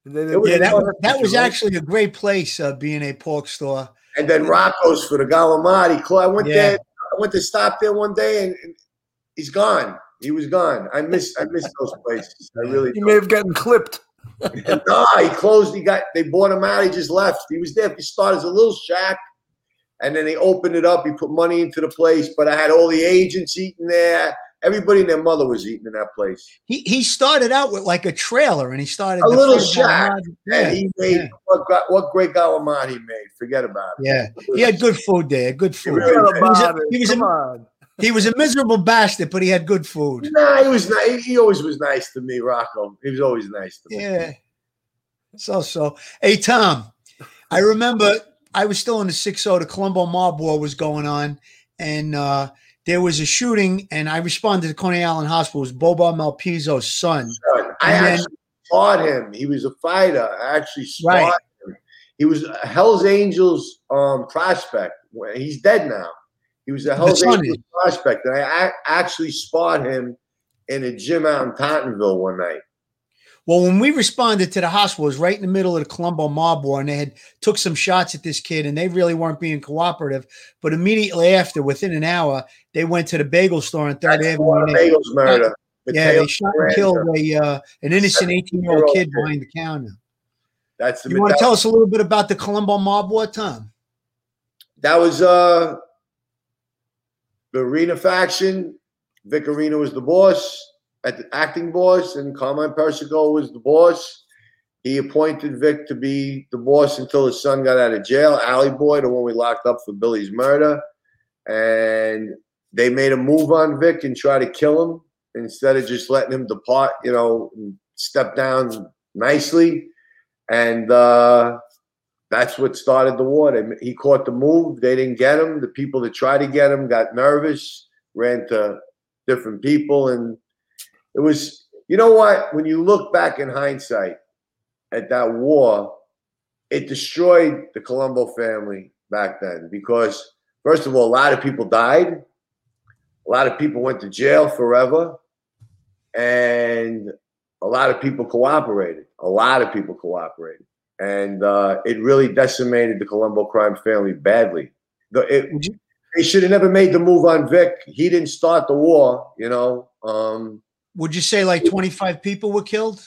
And then It was- Yeah, that, was was- that was actually a great place, uh, being a pork store. And then Rocco's for the Galamati Club. I went Yeah. there. I went to stop there one day, and, and he's gone. He was gone. I miss. I miss those places. I really. he may have gotten clipped. [LAUGHS] no, he closed. He got. They bought him out. He just left. He was there. He started as a little shack, and then they opened it up. He put money into the place. But I had all the agents eating there. Everybody and their mother was eating in that place. He he started out with like a trailer, and he started A little shack. Galamad- Yeah, he made yeah. what, what great Galamati he made. Forget about it. yeah. He had good food there. Good food. really He was a- he was a- on. He was a miserable bastard, but he had good food. Nah, he was nice. He always was nice to me, Rocco. He was always nice to me. Yeah. So so. Hey Tom, I remember I was still in the 6-0, the Colombo mob war was going on, and uh there was a shooting, and I responded to Coney Island Hospital. It was Boba Malpizzo's son. son. I And then- fought him. He was a fighter. I actually fought Right. him. He was a Hell's Angels um, prospect. He's dead now. He was a Hell's Angels prospect, and I actually sparred him in a gym out in Tottenville one night. Well, when we responded to the hospital, it was right in the middle of the Colombo mob war, and they had took some shots at this kid, and they really weren't being cooperative. But immediately after, within an hour, they went to the bagel store on Third That's Avenue. they- Bagels murder. yeah, they shot and killed a uh, an innocent eighteen year old kid behind the counter. That's the You want to tell us a little bit about the Colombo mob war, Tom? that was uh the Orena faction. Vic Orena was the boss, at the acting boss, and Carmine Persico was the boss. He appointed Vic to be the boss until his son got out of jail, Allie Boy, the one we locked up for Billy's murder. And they made a move on Vic and try to kill him instead of just letting him depart, you know, step down nicely. And uh that's what started the war. They, he caught the move. They didn't get him. The people that tried to get him got nervous, ran to different people, and it was. You know what? When you look back in hindsight at that war, it destroyed the Colombo family back then because, first of all, a lot of people died. a lot of people went to jail forever, and a lot of people cooperated. A lot of people cooperated, and uh, it really decimated the Colombo crime family badly. The, it, they should have never made the move on Vic. He didn't start the war, you know. Um, Would you say like 25 people were killed?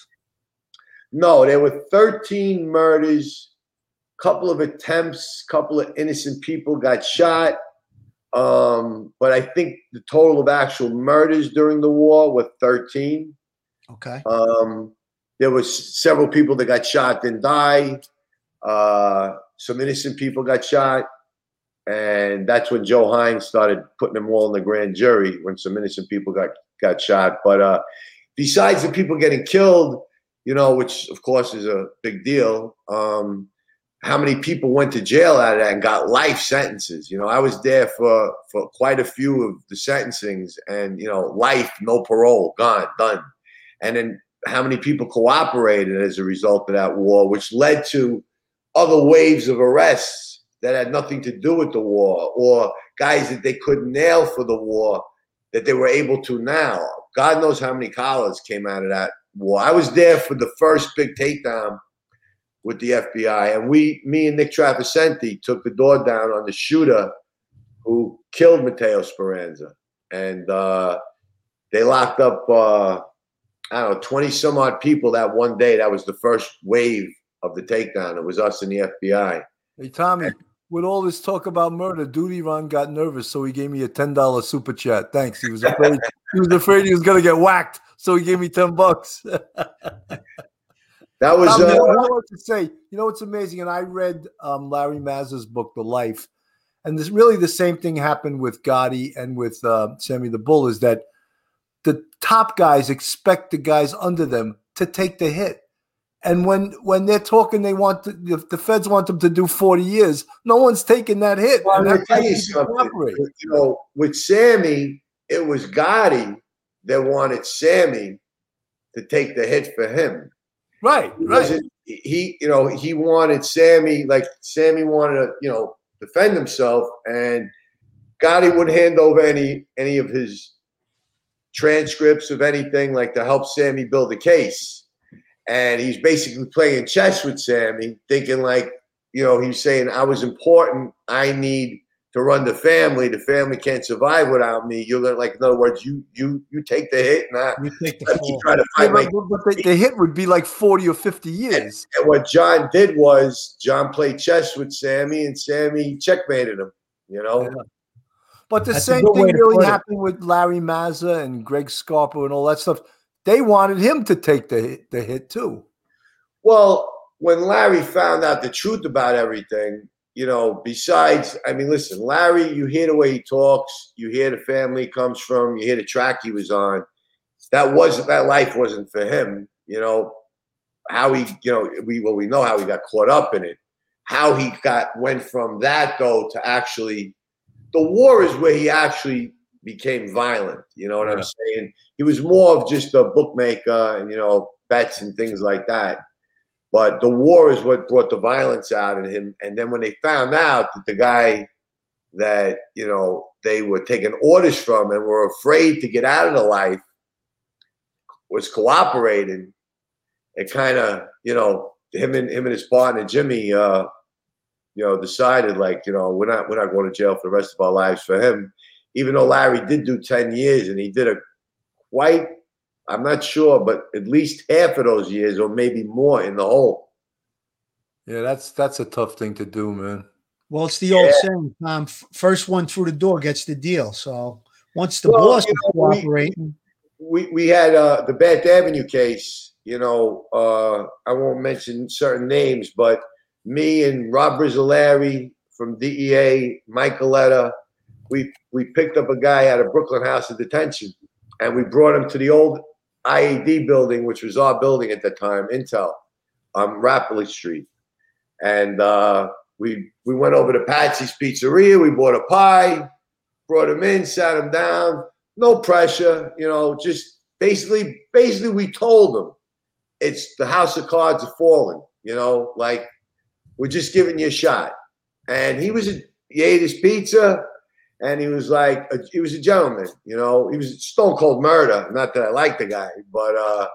No, there were 13 murders, couple of attempts, couple of innocent people got shot. Um, but I think the total of actual murders during the war were 13. Okay. Um, there was several people that got shot and died. Uh, some innocent people got shot. And that's when Joe Hynes started putting them all in the grand jury when some innocent people got, got shot. But uh, besides the people getting killed, you know, which of course is a big deal, um, how many people went to jail out of that and got life sentences. You know, I was there for for quite a few of the sentencings, and you know, life, no parole, gone, done. And then how many people cooperated as a result of that war, which led to other waves of arrests that had nothing to do with the war, or guys that they couldn't nail for the war that they were able to now. God knows how many collars came out of that war. I was there for the first big takedown with the FBI. And we, me and Nick Trafficenti took the door down on the shooter who killed Matteo Speranza. And uh, they locked up, uh, I don't know, 20 some odd people that one day. That was the first wave of the takedown. It was us and the FBI. Hey, Tommy, with all this talk about murder, Duty Ron got nervous, so he gave me a $10 super chat. Thanks. He was afraid he was afraid he was gonna get whacked, so he gave me 10 bucks. That was. Um, Uh, know what to say. You know what's amazing, and I read um, Larry Mazza's book, The Life, and this really the same thing happened with Gotti and with uh, Sammy the Bull. Is that the top guys expect the guys under them to take the hit, and when when they're talking, they want to, the, the feds want them to do forty years. No one's taking that hit. Well, I'm and gonna that's tell you something. You know, with Sammy, it was Gotti that wanted Sammy to take the hit for him. Right, He right. He, you know, he wanted Sammy, like Sammy wanted to, you know, defend himself, and Gotti wouldn't hand over any any of his transcripts of anything, like to help Sammy build a case. And he's basically playing chess with Sammy, thinking like, you know, he's saying, I was important. I need to run the family. The family can't survive without me. You're gonna like, in other words, you you you take the hit, and I You take the [LAUGHS] let me fall. try to fight my but, but the, the hit would be like forty or fifty years. and what John did was John played chess with Sammy, and Sammy checkmated him. You know, Yeah. But the That's same thing really put it. happened with Larry Mazza and Greg Scarpa and all that stuff. They wanted him to take the the hit too. well, when Larry found out the truth about everything, you know, besides, I mean, listen, Larry, you hear the way he talks, you hear the family comes from, you hear the track he was on. That wasn't that life wasn't for him. You know, how he, you know, we well, we know how he got caught up in it. How he got went from that though to actually the war is where he actually became violent. You know what I'm saying? He was more of just a bookmaker and you know bets and things like that. But the war is what brought the violence out in him. And then when they found out that the guy that you know they were taking orders from and were afraid to get out of the life was cooperating, it kind of you know him and him and his partner Jimmy, uh, you know, decided like you know we're not we're not going to jail for the rest of our lives for him. Even though Larry did do ten years and he did a quite, I'm not sure, but at least half of those years or maybe more in the hole. Yeah, that's that's a tough thing to do, man. Well, it's the old saying, Tom. First one through the door gets the deal. So once the Well, boss you is know, we- we we had uh, the Bath Avenue case. You know, uh, I won't mention certain names, but me and Rob Brizzolari from DEA, Mike Coletta, we we picked up a guy out of Brooklyn House of Detention, and we brought him to the old IAD building, which was our building at the time, Intel, on Rappley Street, and uh, we we went over to Patsy's Pizzeria. We bought a pie, brought him in, sat him down no pressure, you know, just basically, basically we told him it's the house of cards are falling, you know, like we're just giving you a shot. And he was, he ate his pizza and he was like, a, he was a gentleman, you know. He was stone cold murder. Not that I like the guy, but uh,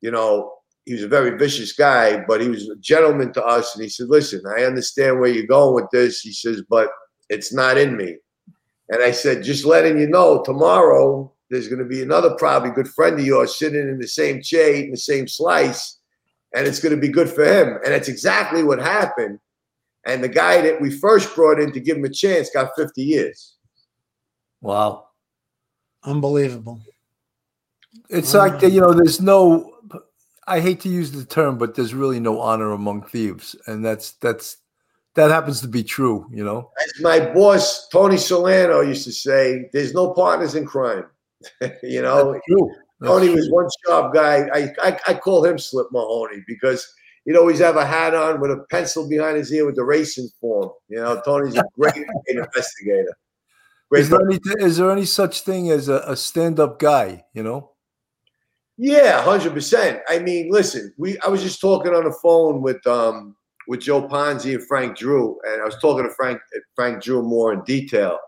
you know, he was a very vicious guy, but he was a gentleman to us. And he said, "Listen, I understand where you're going with this." He says, "But it's not in me." And I said, "Just letting you know, tomorrow there's going to be another probably good friend of yours sitting in the same chair, eating the same slice, and it's going to be good for him." And that's exactly what happened. And the guy that we first brought in to give him a chance got 50 years. Wow. Unbelievable. It's like, you know, there's no, I hate to use the term, but there's really no honor among thieves. And that's, that's, that happens to be true, you know? As my boss, Tony Solano, used to say, there's no partners in crime. [LAUGHS] you know, That's true. That's Tony true. was one sharp guy. I, I, I call him Slip Mahoney because he'd always have a hat on with a pencil behind his ear with the racing form. You know, Tony's a great [LAUGHS] investigator. Great Is there, any, is there any such thing as a, a stand-up guy, you know? Yeah, hundred percent. I mean, listen, we I was just talking on the phone with um with Joe Ponzi and Frank Drew, and I was talking to Frank Frank Drew more in detail.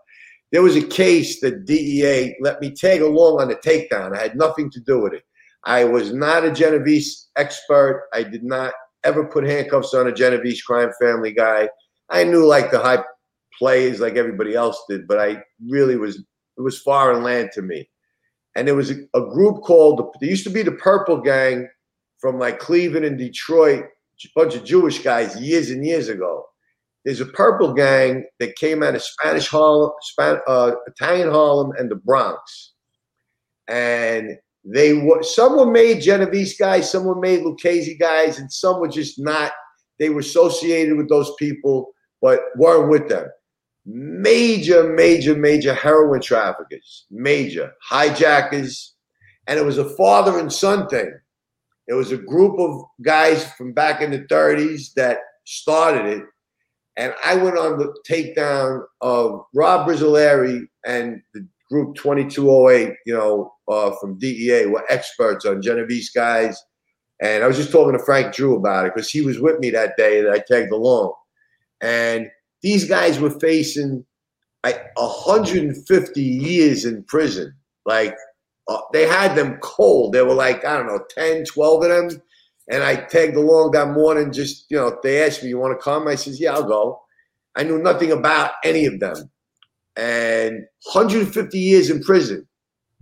There was a case that DEA let me tag along on the takedown. I had nothing to do with it. I was not a Genovese expert. I did not ever put handcuffs on a Genovese crime family guy. I knew like the high plays like everybody else did, but I really was it was foreign land to me and there was a, a group called there used to be the Purple Gang from like Cleveland and Detroit, a bunch of Jewish guys years and years ago. There's a Purple Gang that came out of Spanish Harlem, Span, uh, Italian Harlem, and the Bronx, and they were some were made Genovese guys, some were made Lucchese guys, and some were just not. They were associated with those people, but weren't with them major, major, major heroin traffickers, major hijackers, and it was a father and son thing. It was a group of guys from back in the 30s that started it. And I went on the takedown of Rob Brizzolari and the group 2208, you know, uh, from DEA were experts on Genovese guys. And I was just talking to Frank Drew about it because he was with me that day that I tagged along. And these guys were facing like 150 years in prison. Like uh, they had them cold. There were like, I don't know, 10, 12 of them. And I tagged along that morning, just, you know, they asked me, you want to come? I says, yeah, I'll go. I knew nothing about any of them. And 150 years in prison.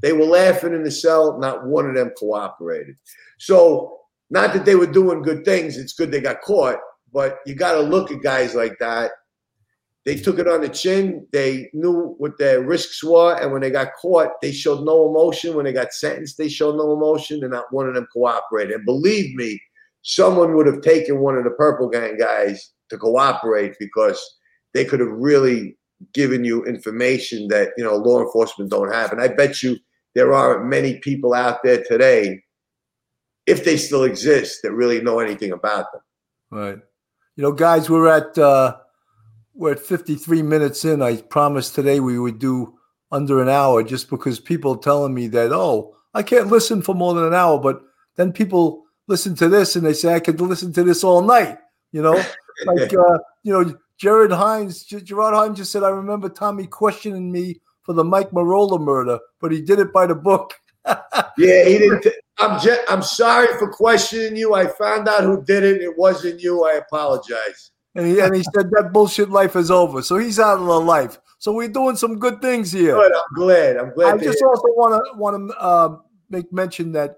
They were laughing in the cell. Not one of them cooperated. So, not that they were doing good things. It's good they got caught. But you got to look at guys like that they took it on the chin. They knew what their risks were, and when they got caught, they showed no emotion. When they got sentenced, they showed no emotion, and not one of them cooperated. And believe me, someone would have taken one of the Purple Gang guys to cooperate because they could have really given you information that you know law enforcement don't have. And I bet you there aren't many people out there today, if they still exist, that really know anything about them. Right. You know, guys, we're at. uh we're at 53 minutes in. I promised today we would do under an hour just because people telling me that, oh, I can't listen for more than an hour. But then people listen to this and they say, I could listen to this all night. You know, [LAUGHS] like, uh, you know, Jared Hines, Gerard Hines just said, I remember Tommy questioning me for the Mike Marola murder, but he did it by the book. [LAUGHS] yeah, he didn't. T- I'm just, I'm sorry for questioning you. I found out who did it. It wasn't you. I apologize. And he, and he said that bullshit life is over. So he's out of the life. So we're doing some good things here. Good. I'm glad. I'm glad. I just also want to want to uh, make mention that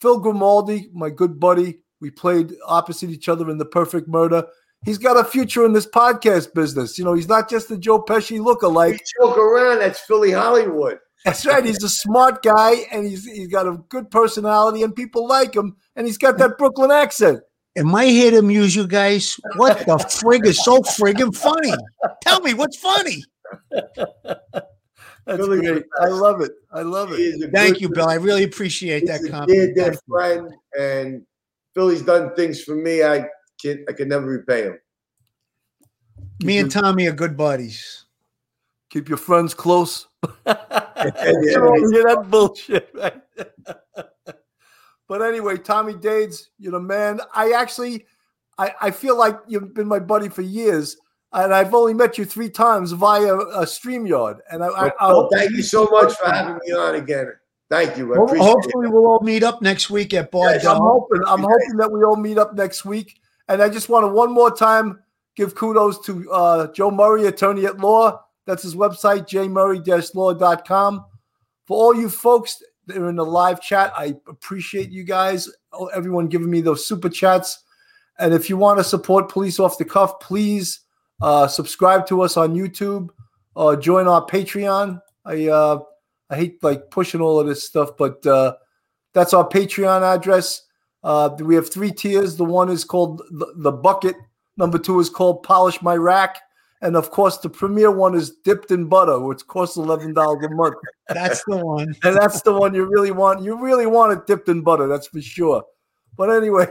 Phil Grimaldi, my good buddy, we played opposite each other in The Perfect Murder. He's got a future in this podcast business. You know, he's not just a Joe Pesci lookalike. We joke around. That's Philly Hollywood. That's right. He's a smart guy, and he's he's got a good personality, and people like him, and he's got that Brooklyn accent. Am I here to amuse you guys? What the frig is so friggin' funny? Tell me what's funny. [LAUGHS] That's Billy great. I love it. I love it. Thank you, Bill. I really appreciate that compliment. Dear, dear friend, and Philly's done things for me. I can I can never repay him. Me and Tommy are good buddies. Keep your friends close. [LAUGHS] yeah, hear that bullshit, right? [LAUGHS] But anyway, Tommy Dades, you're the man. I actually, I, I feel like you've been my buddy for years. and I've only met you three times via a StreamYard. And I, I, I Oh, thank you so much for having me on again. Thank you. I Ho- appreciate Hopefully, it. we'll all meet up next week at Bar Yes, I'm hoping. I'm hoping that we all meet up next week. And I just want to one more time give kudos to uh, Joe Murray, attorney at law. That's his website, jmurray-law.com. For all you folks that are in the live chat, I appreciate you guys, oh, everyone giving me those super chats. And if you want to support Police Off the Cuff, please uh, subscribe to us on YouTube or join our Patreon. I uh, I hate like pushing all of this stuff, but uh, that's our Patreon address. Uh, we have three tiers. The one is called the, the Bucket. Number two is called Polish My Rack. And of course, the premier one is Dipped in Butter, which costs $11 a month. [LAUGHS] That's the one. And that's the one you really want. You really want it dipped in butter, that's for sure. But anyway,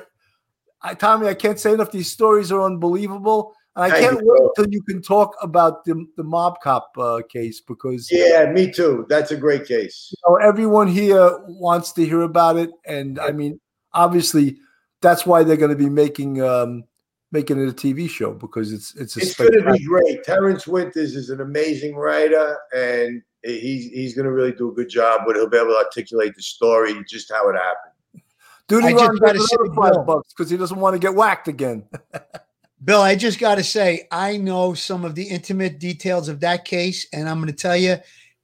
I, Tommy, I can't say enough. These stories are unbelievable. And I Thank can't you, wait bro. till you can talk about the, the mob cop uh, case because Yeah, me too. That's a great case. you know, everyone here wants to hear about it, and I mean, obviously, that's why they're going to be making um, making it a TV show because it's it's a It's going to be great. Terrence Winters is an amazing writer, and he's he's going to really do a good job. But he'll be able to articulate the story, just how it happened. Duty I just Ron gotta gets another five Bill. bucks because he doesn't want to get whacked again. [LAUGHS] Bill, I just got to say, I know some of the intimate details of that case, and I'm going to tell you,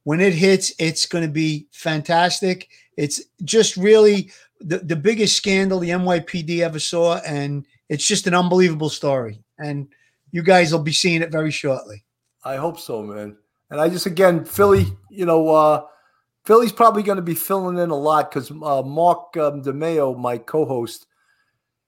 when it hits, it's going to be fantastic. It's just really the, the biggest scandal the NYPD ever saw, and it's just an unbelievable story. And you guys will be seeing it very shortly. I hope so, man. And I just again, Philly, you know, uh, Philly's probably going to be filling in a lot because uh, Mark um, DeMeo, my co-host,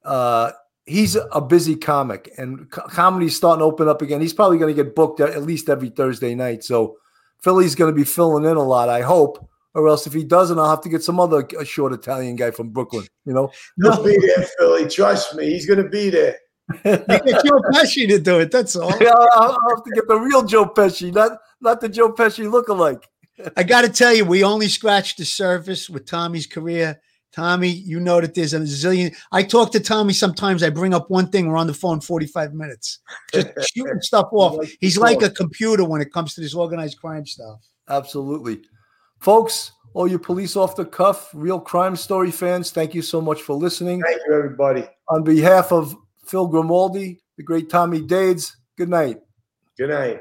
uh, he's a busy comic, and co- comedy's starting to open up again. He's probably going to get booked at at least every Thursday night. So Philly's going to be filling in a lot. I hope, or else if he doesn't, I'll have to get some other short Italian guy from Brooklyn. You know, [LAUGHS] He'll be there, Philly. Trust me, he's going to be there. [LAUGHS] Get Joe Pesci to do it. That's all. I'll, I'll have to get the real Joe Pesci, not not the Joe Pesci lookalike. I got to tell you, we only scratched the surface with Tommy's career. Tommy, you know that there's a zillion. I talk to Tommy sometimes. I bring up one thing. We're on the phone 45 minutes, just [LAUGHS] shooting stuff off. He's like a computer when it comes to this organized crime stuff. Absolutely. Folks, all you police off the cuff, real crime story fans, thank you so much for listening. Thank you, everybody. On behalf of Phil Grimaldi, the great Tommy Dades, good night. Good night.